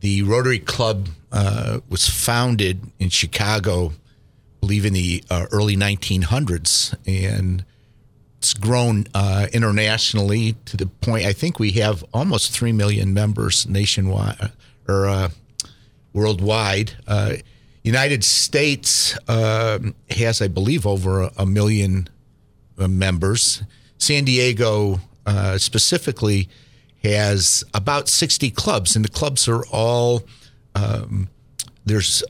the Rotary Club uh, was founded in Chicago, I believe in the uh, early 1900s, and it's grown uh, internationally to the point I think we have almost three million members nationwide or uh, worldwide. Uh, United States um, has, I believe, over a, a million uh, members. San Diego uh, specifically has about 60 clubs, and the clubs are all um, there's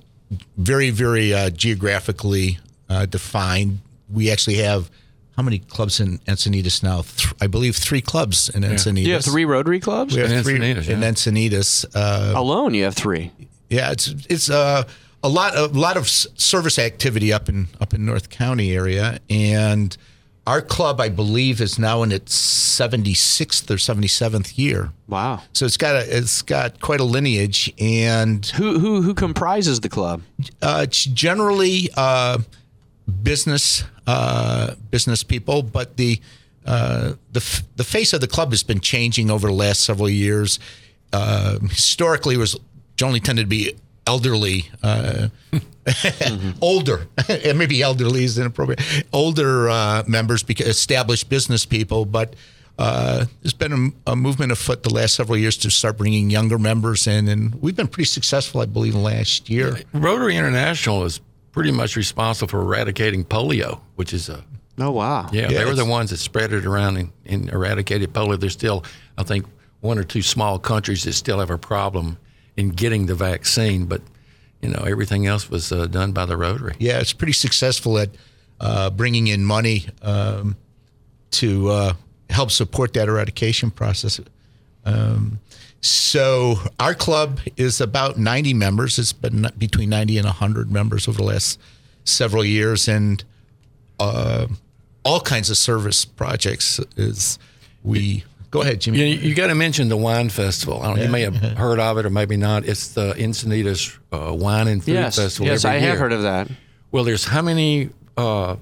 very, very uh, geographically uh, defined. We actually have how many clubs in Encinitas now? Th- I believe three clubs in Encinitas. You have three Rotary clubs We have In three Encinitas, in yeah. Encinitas. Uh, alone. You have three. yeah, it's it's uh, a lot of a lot of service activity up in up in North County area, and our club, I believe, is now in its seventy sixth or seventy seventh year. Wow. So it's got a it's got quite a lineage, and Who who who comprises the club? uh, it's generally uh, business uh, business people, but the uh, the f- the face of the club has been changing over the last several years. Uh, historically, it was generally tended to be elderly, uh, *laughs* older, and *laughs* maybe elderly is inappropriate. Older uh, members, because established business people, but. Uh, there's been a, a movement afoot the last several years to start bringing younger members in, and we've been pretty successful, I believe, last year. Rotary International is pretty much responsible for eradicating polio, which is a Oh wow. yeah, Yeah, they were the ones that spread it around and, and eradicated polio. There's still, I think, one or two small countries that still have a problem in getting the vaccine, but you know everything else was uh, done by the Rotary. yeah, it's pretty successful at uh, bringing in money um, to uh, help support that eradication process. Um, so our club is about 90 members. It's been between 90 and 100 members over the last several years, and uh, all kinds of service projects. Is we go ahead, Jimmy? You, you got to mention the wine festival. I don't, You may have *laughs* heard of it or maybe not. It's the Encinitas uh, Wine and Food Yes. Festival. Yes, every I have heard of that. Well, there's how many? Uh,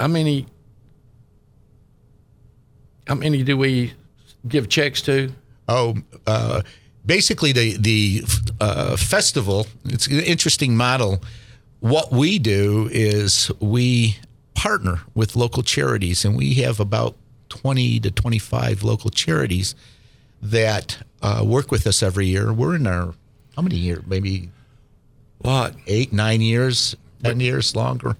how many? How many do we give checks to? Oh, uh, basically the the uh, festival. It's an interesting model. What we do is we partner with local charities, and we have about twenty to twenty five local charities that uh, work with us every year. We're in our how many years? Maybe lot. eight, nine years, ten years longer.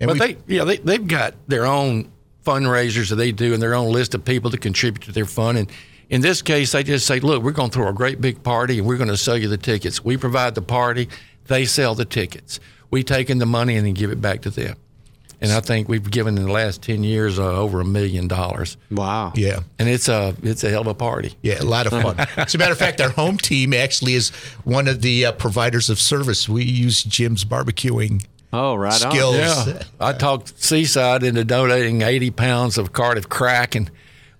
And but they, yeah, they they've got their own fundraisers that they do and their own list of people to contribute to their fund. And in this case, they just say, look, we're going to throw a great big party and we're going to sell you the tickets. We provide the party, they sell the tickets. We take in the money and then give it back to them. And I think we've given in the last ten years uh, over a million dollars. Wow. yeah. And it's a it's a hell of a party. Yeah, a lot of fun. *laughs* As a matter of fact, our home team actually is one of the uh, providers of service. We use Jim's barbecuing Oh, right on. skills. Yeah, I talked Seaside into donating 80 pounds of Cardiff crack, and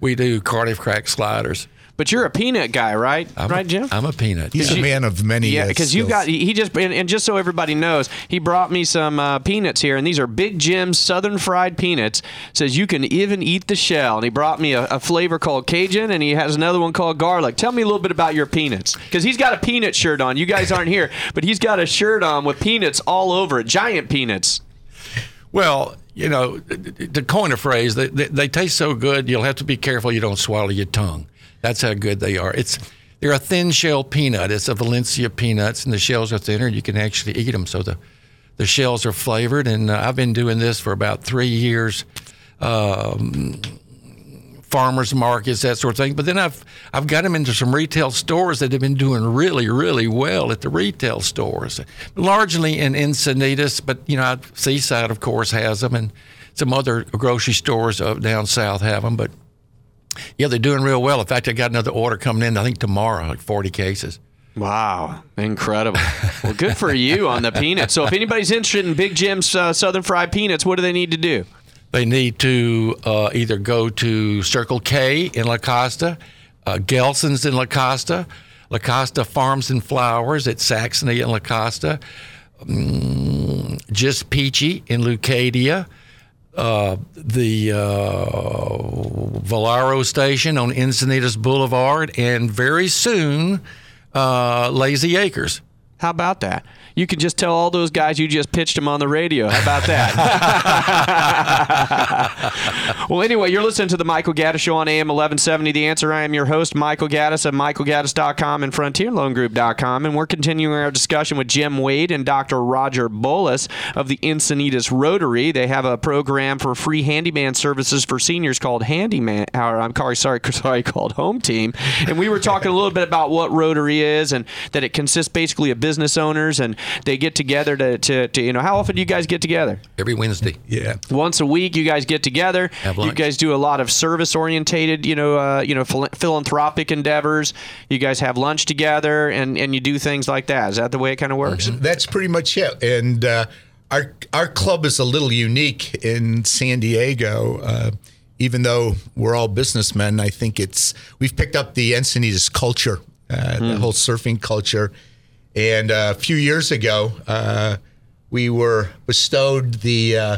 we do Cardiff crack sliders. But you're a peanut guy, right? I'm right, a, Jim? I'm a peanut. He's Yeah. a man of many. Yeah, uh, because you got he he just and, and just so everybody knows, he brought me some uh, peanuts here, and these are Big Jim's Southern Fried Peanuts. Says you can even eat the shell, and he brought me a, a flavor called Cajun, and he has another one called garlic. Tell me a little bit about your peanuts, because he's got a peanut shirt on. You guys aren't here, but he's got a shirt on with peanuts all over it, giant peanuts. Well, you know, to coin a phrase, they, they, they taste so good, you'll have to be careful you don't swallow your tongue. That's how good they are. It's they're a thin shell peanut. It's a Valencia peanuts, and the shells are thinner. You can actually eat them, so the the shells are flavored. And uh, I've been doing this for about three years. Um, farmers markets, that sort of thing. But then I've I've got them into some retail stores that have been doing really, really well at the retail stores, largely in Encinitas, but you know Seaside, of course, has them, and some other grocery stores up down south have them. But yeah, they're doing real well. In fact, I got another order coming in. I think tomorrow, like 40 cases. Wow, incredible! *laughs* well, good for you on the peanuts. So, if anybody's interested in Big Jim's uh, Southern Fried Peanuts, what do they need to do? They need to uh, either go to Circle K in La Costa, uh, Gelson's in La Costa, La Costa Farms and Flowers at Saxony in La Costa, mm, Just Peachy in Leucadia, uh, the uh, Valero Station on Encinitas Boulevard, and very soon, uh, Lazy Acres. How about that? You can just tell all those guys you just pitched them on the radio. How about that? *laughs* well, anyway, you're listening to the Michael Gaddis Show on AM 1170. The answer I am your host, Michael Gaddis of MichaelGaddis.com and FrontierLoanGroup.com. And we're continuing our discussion with Jim Wade and Dr. Roger Bolus of the Encinitas Rotary. They have a program for free handyman services for seniors called Handyman, or I'm sorry, sorry, sorry, called Home Team. And we were talking a little bit about what Rotary is and that it consists basically of business owners and they get together to, to, to you know, how often do you guys get together? Every Wednesday. Yeah. once a week you guys get together Have lunch. you guys do a lot of service orientated you know uh, you know phil- philanthropic endeavors you guys have lunch together and and you do things like that is that the way it kind of works That's pretty much it. And uh, our our club is a little unique in San Diego. Uh, even though we're all businessmen, I think it's we've picked up the Encinitas culture, uh, the whole surfing culture. And uh, a few years ago, uh, we were bestowed the uh,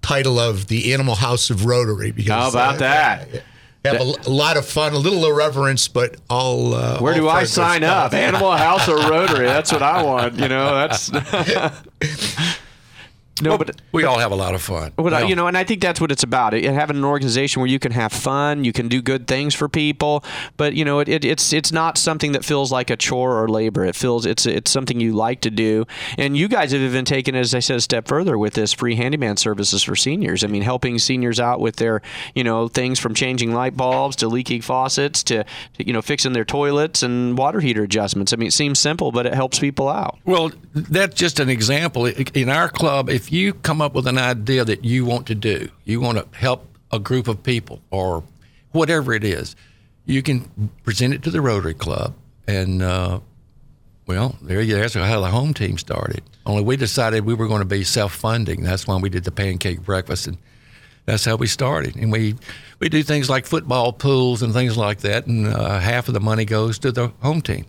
title of the Animal House of Rotary. Because how about that Have a, a lot of fun, a little irreverence, but all. Uh, where all do I sign up? *laughs* Animal House or Rotary? That's what I want. You know, that's *laughs* *laughs* no, but We all have a lot of fun. Well, Well, you know, and I think that's what it's about. It, having an organization where you can have fun, you can do good things for people, but you know, it, it, it's it's not something that feels like a chore or labor. It feels it's it's something you like to do. And you guys have even taken, as I said, a step further with this free handyman services for seniors. I mean, helping seniors out with their you know things from changing light bulbs to leaking faucets to, to you know fixing their toilets and water heater adjustments. I mean, it seems simple, but it helps people out. Well, that's just an example. In our club, if you come up with an idea that you want to do, you want to help a group of people or whatever it is, you can present it to the Rotary Club. And, uh, well, there you That's how the home team started. Only we decided we were going to be self funding. That's why we did the pancake breakfast. And that's how we started. And we, we do things like football pools and things like that. And uh, half of the money goes to the home team.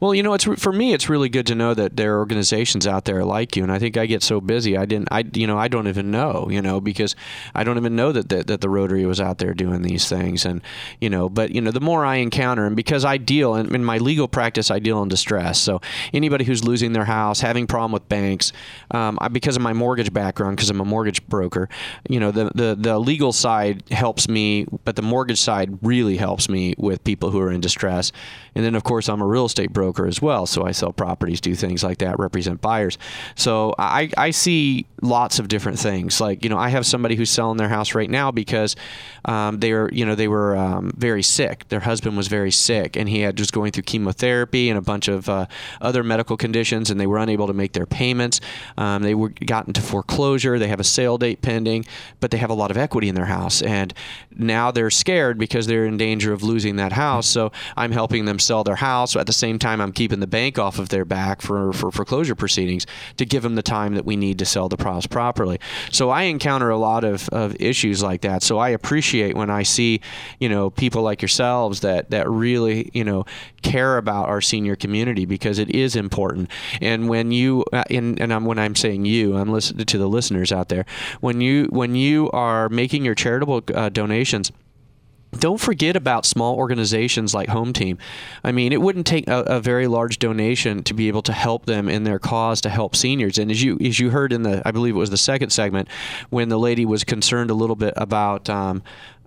Well, you know, it's for me. It's really good to know that there are organizations out there like you, and I think I get so busy. I didn't, I, you know, I don't even know, you know, because I don't even know that that, that the Rotary was out there doing these things, and you know, but you know, the more I encounter, and because I deal in, in my legal practice, I deal in distress. So anybody who's losing their house, having problem with banks, um, I, because of my mortgage background, because I'm a mortgage broker, you know, the, the the legal side helps me, but the mortgage side really helps me with people who are in distress. And then, of course, I'm a real estate estate broker as well. So I sell properties, do things like that, represent buyers. So I, I see lots of different things. Like you know, I have somebody who's selling their house right now because um, they were you know they were um, very sick. Their husband was very sick, and he had just going through chemotherapy and a bunch of uh, other medical conditions, and they were unable to make their payments. Um, they were gotten to foreclosure. They have a sale date pending, but they have a lot of equity in their house, and now they're scared because they're in danger of losing that house. So I'm helping them sell their house. At the same time, I'm keeping the bank off of their back for, for foreclosure proceedings to give them the time that we need to sell the house properly. So I encounter a lot of, of issues like that. So I appreciate when I see, you know, people like yourselves that, that really, you know, care about our senior community because it is important. And when you, uh, and, and I'm, when I'm saying you, I'm listening to the listeners out there. When you, when you are making your charitable uh, donations, don't forget about small organizations like Home Team. I mean, it wouldn't take a, a, very large donation to be able to help them in their cause to help seniors. And as you as you heard in the, I believe it was the second segment, when the lady was concerned a little bit about um,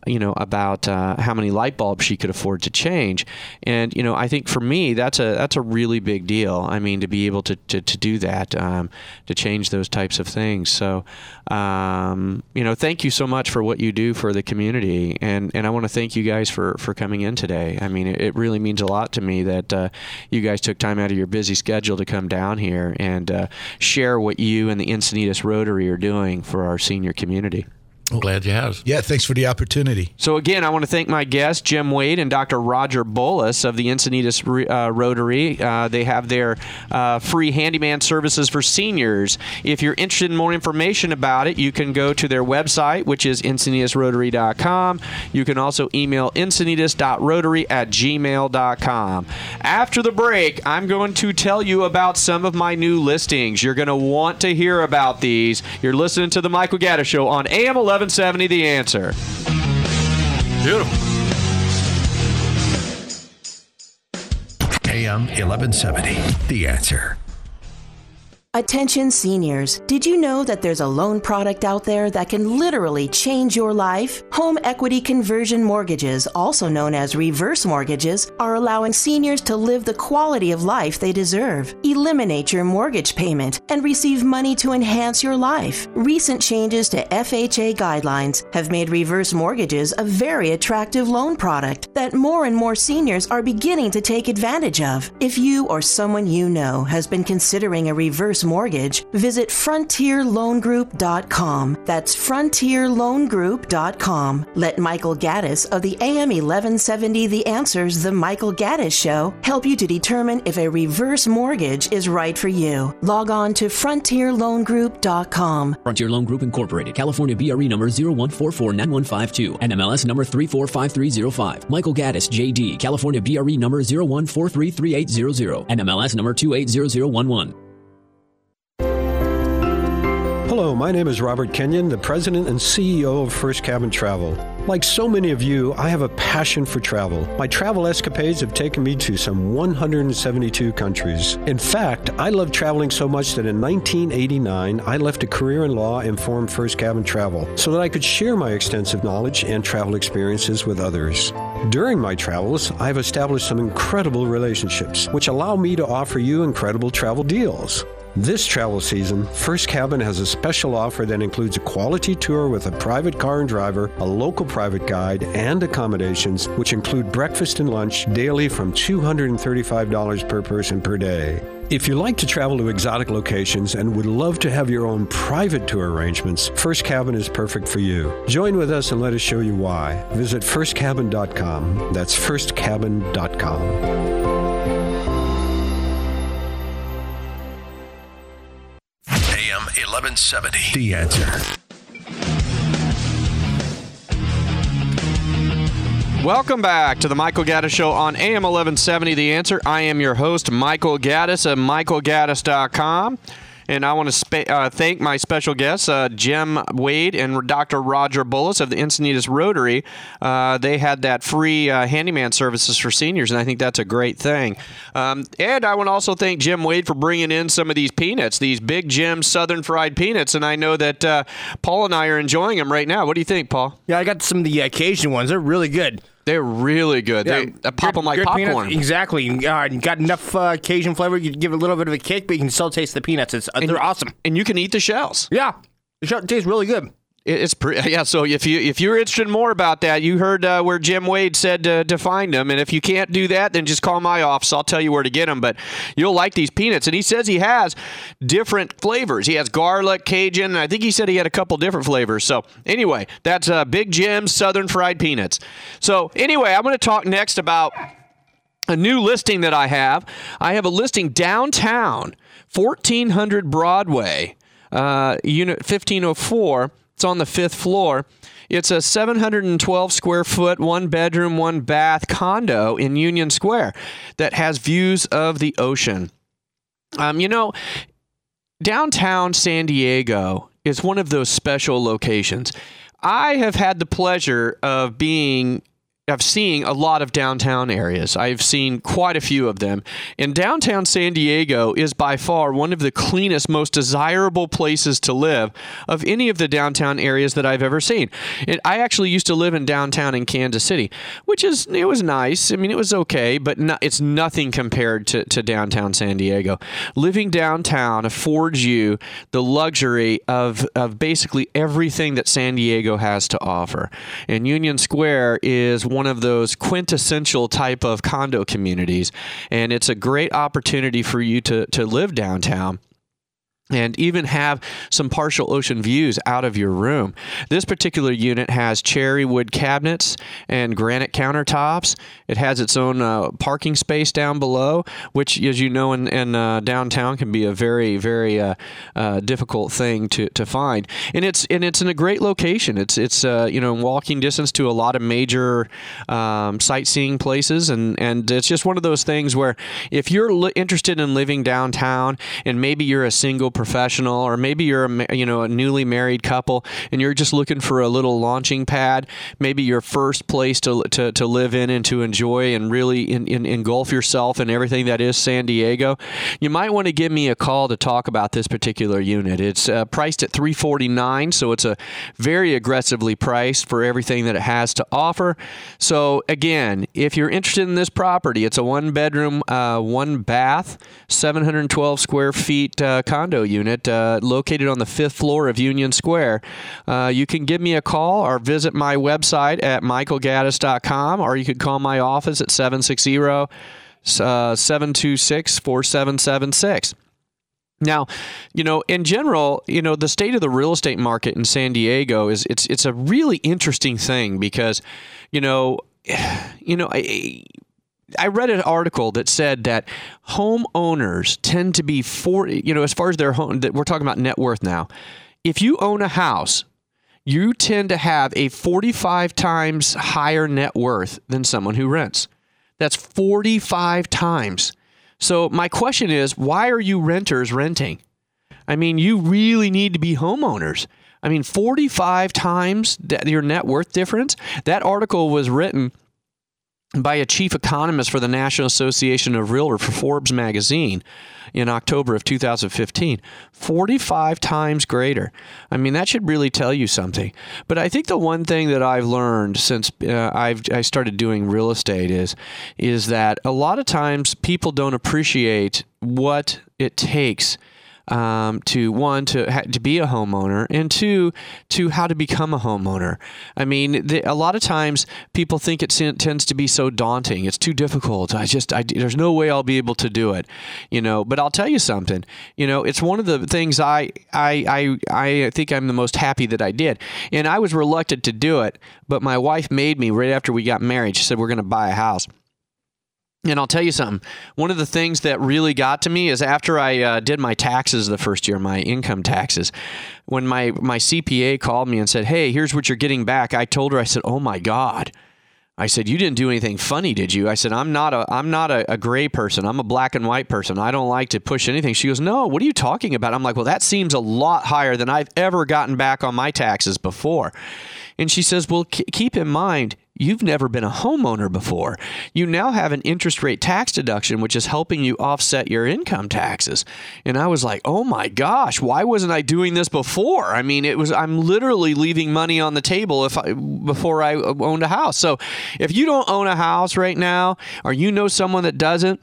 you know about uh, how many light bulbs she could afford to change. And you know I think for me that's a that's a really big deal. I mean to be able to, to, to do that um, to change those types of things. So um, you know thank you so much for what you do for the community. And and I want to thank you guys for for coming in today. I mean it, it really means a lot to me that uh, you guys took time out of your busy schedule to come down here and uh, share what you and the Encinitas Rotary are doing for our senior community I'm glad you have. Yeah, thanks for the opportunity. So again, I want to thank my guests, Jim Wade and Dr. Roger Bolus of the Encinitas uh, Rotary. Uh, they have their uh, free handyman services for seniors. If you're interested in more information about it, you can go to their website, which is encinitasrotary.com. You can also email encinitas.rotary at gmail.com. After the break, I'm going to tell you about some of my new listings. You're going to want to hear about these. You're listening to the Michael Gaddis Show on AM 11. 1170 The Answer. Beautiful. AM 1170 The Answer. Attention seniors, did you know that there's a loan product out there that can literally change your life? Home equity conversion mortgages, also known as reverse mortgages, are allowing seniors to live the quality of life they deserve. Eliminate your mortgage payment and receive money to enhance your life. Recent changes to FHA guidelines have made reverse mortgages a very attractive loan product that more and more seniors are beginning to take advantage of. If you or someone you know has been considering a reverse mortgage, visit frontierloangroup.com. That's frontierloangroup.com. Let Michael Gaddis of the AM 1170 The Answers The Michael Gaddis Show help you to determine if a reverse mortgage is right for you. Log on to frontierloangroup.com. Frontier Loan Group Incorporated, California BRE number 01449152, NMLS number 345305. Michael Gaddis, JD, California BRE number 01433800, NMLS number 280011. Hello, my name is Robert Kenyon, the president and CEO of First Cabin Travel. Like so many of you, I have a passion for travel. My travel escapades have taken me to some 172 countries. In fact, I love traveling so much that in 1989, I left a career in law and formed First Cabin Travel so that I could share my extensive knowledge and travel experiences with others. During my travels, I've established some incredible relationships, which allow me to offer you incredible travel deals. This travel season, First Cabin has a special offer that includes a quality tour with a private car and driver, a local private guide, and accommodations, which include breakfast and lunch daily from $235 per person per day. If you like to travel to exotic locations and would love to have your own private tour arrangements, First Cabin is perfect for you. Join with us and let us show you why. Visit firstcabin.com. That's firstcabin.com. 1170. The answer. Welcome back to the Michael Gaddis Show on AM 1170 The Answer. I am your host, Michael Gaddis of michaelgaddis.com. And I want to spa- uh, thank my special guests, uh, Jim Wade and Dr. Roger Bullis of the Encinitas Rotary. Uh, they had that free uh, handyman services for seniors, and I think that's a great thing. Um, and I want to also thank Jim Wade for bringing in some of these peanuts, these Big Jim Southern Fried Peanuts. And I know that uh, Paul and I are enjoying them right now. What do you think, Paul? Yeah, I got some of the occasion ones. They're really good. They're really good. Yeah, they pop good- them like good peanuts. popcorn. Exactly. Uh, you got enough uh, Cajun flavor. You can give it a little bit of a kick, but you can still taste the peanuts. It's, uh, they're awesome. And you can eat the shells. Yeah. The shell tastes really good. It- It's pretty, *laughs* yeah. So if you if you're interested in more about that, you heard uh, where Jim Wade said to, to find them, and if you can't do that, then just call my office. I'll tell you where to get them. But you'll like these peanuts, and he says he has different flavors. He has garlic, Cajun, and I think he said he had a couple different flavors. So anyway, that's uh, Big Jim's Southern Fried Peanuts. So anyway, I'm going to talk next about a new listing that I have. I have a listing downtown, 1400 Broadway, uh, unit 1504. It's on the fifth floor. It's a 712 square foot, one bedroom, one bath condo in Union Square that has views of the ocean. Um, you know, downtown San Diego is one of those special locations. I have had the pleasure of being of seeing a lot of downtown areas. I've seen quite a few of them. And downtown San Diego is by far one of the cleanest, most desirable places to live of any of the downtown areas that I've ever seen. I actually used to live in downtown in Kansas City, which is it was nice. I mean, it was okay, but no, it's nothing compared to, to downtown San Diego. Living downtown affords you the luxury of, of basically everything that San Diego has to offer. And Union Square is one of those quintessential type of condo communities, and it's a great opportunity for you to, to live downtown and even have some partial ocean views out of your room. This particular unit has cherry wood cabinets and granite countertops. It has its own uh, parking space down below, which, as you know, in, in uh, downtown can be a very, very uh, uh, difficult thing to, to find. And it's and it's in a great location. It's it's uh, you know walking distance to a lot of major um, sightseeing places, and and it's just one of those things where if you're li- interested in living downtown, and maybe you're a single professional, or maybe you're a you know a newly married couple, and you're just looking for a little launching pad, maybe your first place to to, to live in and to enjoy and really in, in, engulf yourself in everything that is San Diego, you might want to give me a call to talk about this particular unit. It's uh, priced at 349, so it's a very aggressively priced for everything that it has to offer. So again, if you're interested in this property, it's a one bedroom, uh, one bath, 712 square feet uh, condo unit uh, located on the fifth floor of Union Square. Uh, you can give me a call or visit my website at michaelgaddis.com, or you could call my office at 760 uh, 726 4776. Now, you know, in general, you know, the state of the real estate market in San Diego is it's it's a really interesting thing because, you know, *sighs* you know, I, I read an article that said that homeowners tend to be for you know as far as their home that we're talking about net worth now. If you own a house, you tend to have a 45 times higher net worth than someone who rents. That's 45 times. So my question is, why are you renters renting? I mean, you really need to be homeowners. I mean, 45 times your net worth difference. That article was written by a chief economist for the National Association of Realtors for Forbes magazine in October of 2015. 45 times greater. I mean, that should really tell you something. But I think the one thing that I've learned since uh, I've I started doing real estate is is that a lot of times people don't appreciate what it takes um, to one to ha- to be a homeowner and two to how to become a homeowner. I mean, the, a lot of times people think it tends to be so daunting. It's too difficult. I just I, there's no way I'll be able to do it, you know. But I'll tell you something. You know, it's one of the things I I I I think I'm the most happy that I did, and I was reluctant to do it, but my wife made me right after we got married. She said we're going to buy a house. And I'll tell you something. One of the things that really got to me is after I uh, did my taxes the first year, my income taxes. When my my CPA called me and said, "Hey, here's what you're getting back," I told her, I said, "Oh my God." I said, "You didn't do anything funny, did you?" I said, "I'm not a I'm not a, a gray person. I'm a black and white person. I don't like to push anything." She goes, "No, what are you talking about?" I'm like, "Well, that seems a lot higher than I've ever gotten back on my taxes before." And she says, "Well, keep in mind, you've never been a homeowner before. You now have an interest rate tax deduction, which is helping you offset your income taxes. And I was like, oh my gosh, why wasn't I doing this before? I mean, it was, I'm literally leaving money on the table if I, before I owned a house. So if you don't own a house right now, or you know someone that doesn't,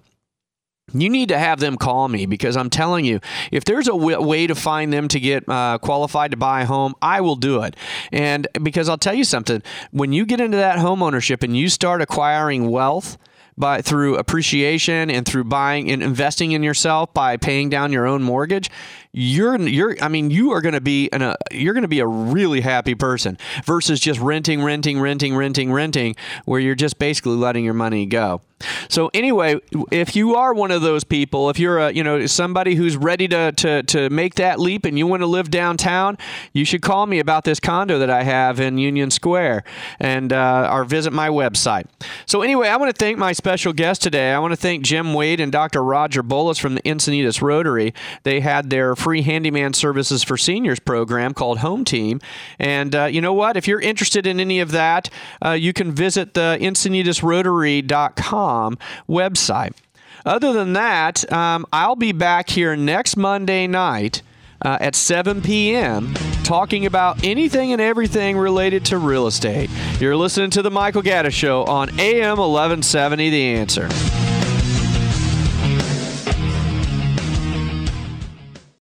you need to have them call me because I'm telling you, if there's a w- way to find them to get uh, qualified to buy a home, I will do it. And because I'll tell you something, when you get into that home ownership and you start acquiring wealth, by through appreciation and through buying and investing in yourself by paying down your own mortgage, you're you're I mean you are going to be in a you're going to be a really happy person versus just renting renting renting renting renting where you're just basically letting your money go. So anyway, if you are one of those people, if you're a you know somebody who's ready to to to make that leap and you want to live downtown, you should call me about this condo that I have in Union Square and uh, or visit my website. So anyway, I want to thank my special guest today. I want to thank Jim Wade and Dr. Roger Bullis from the Encinitas Rotary. They had their free handyman services for seniors program called Home Team. And uh, you know what? If you're interested in any of that, uh, you can visit the EncinitasRotary.com website. Other than that, um, I'll be back here next Monday night. Uh, at 7 p.m., talking about anything and everything related to real estate. You're listening to The Michael Gaddis Show on AM 1170 The Answer.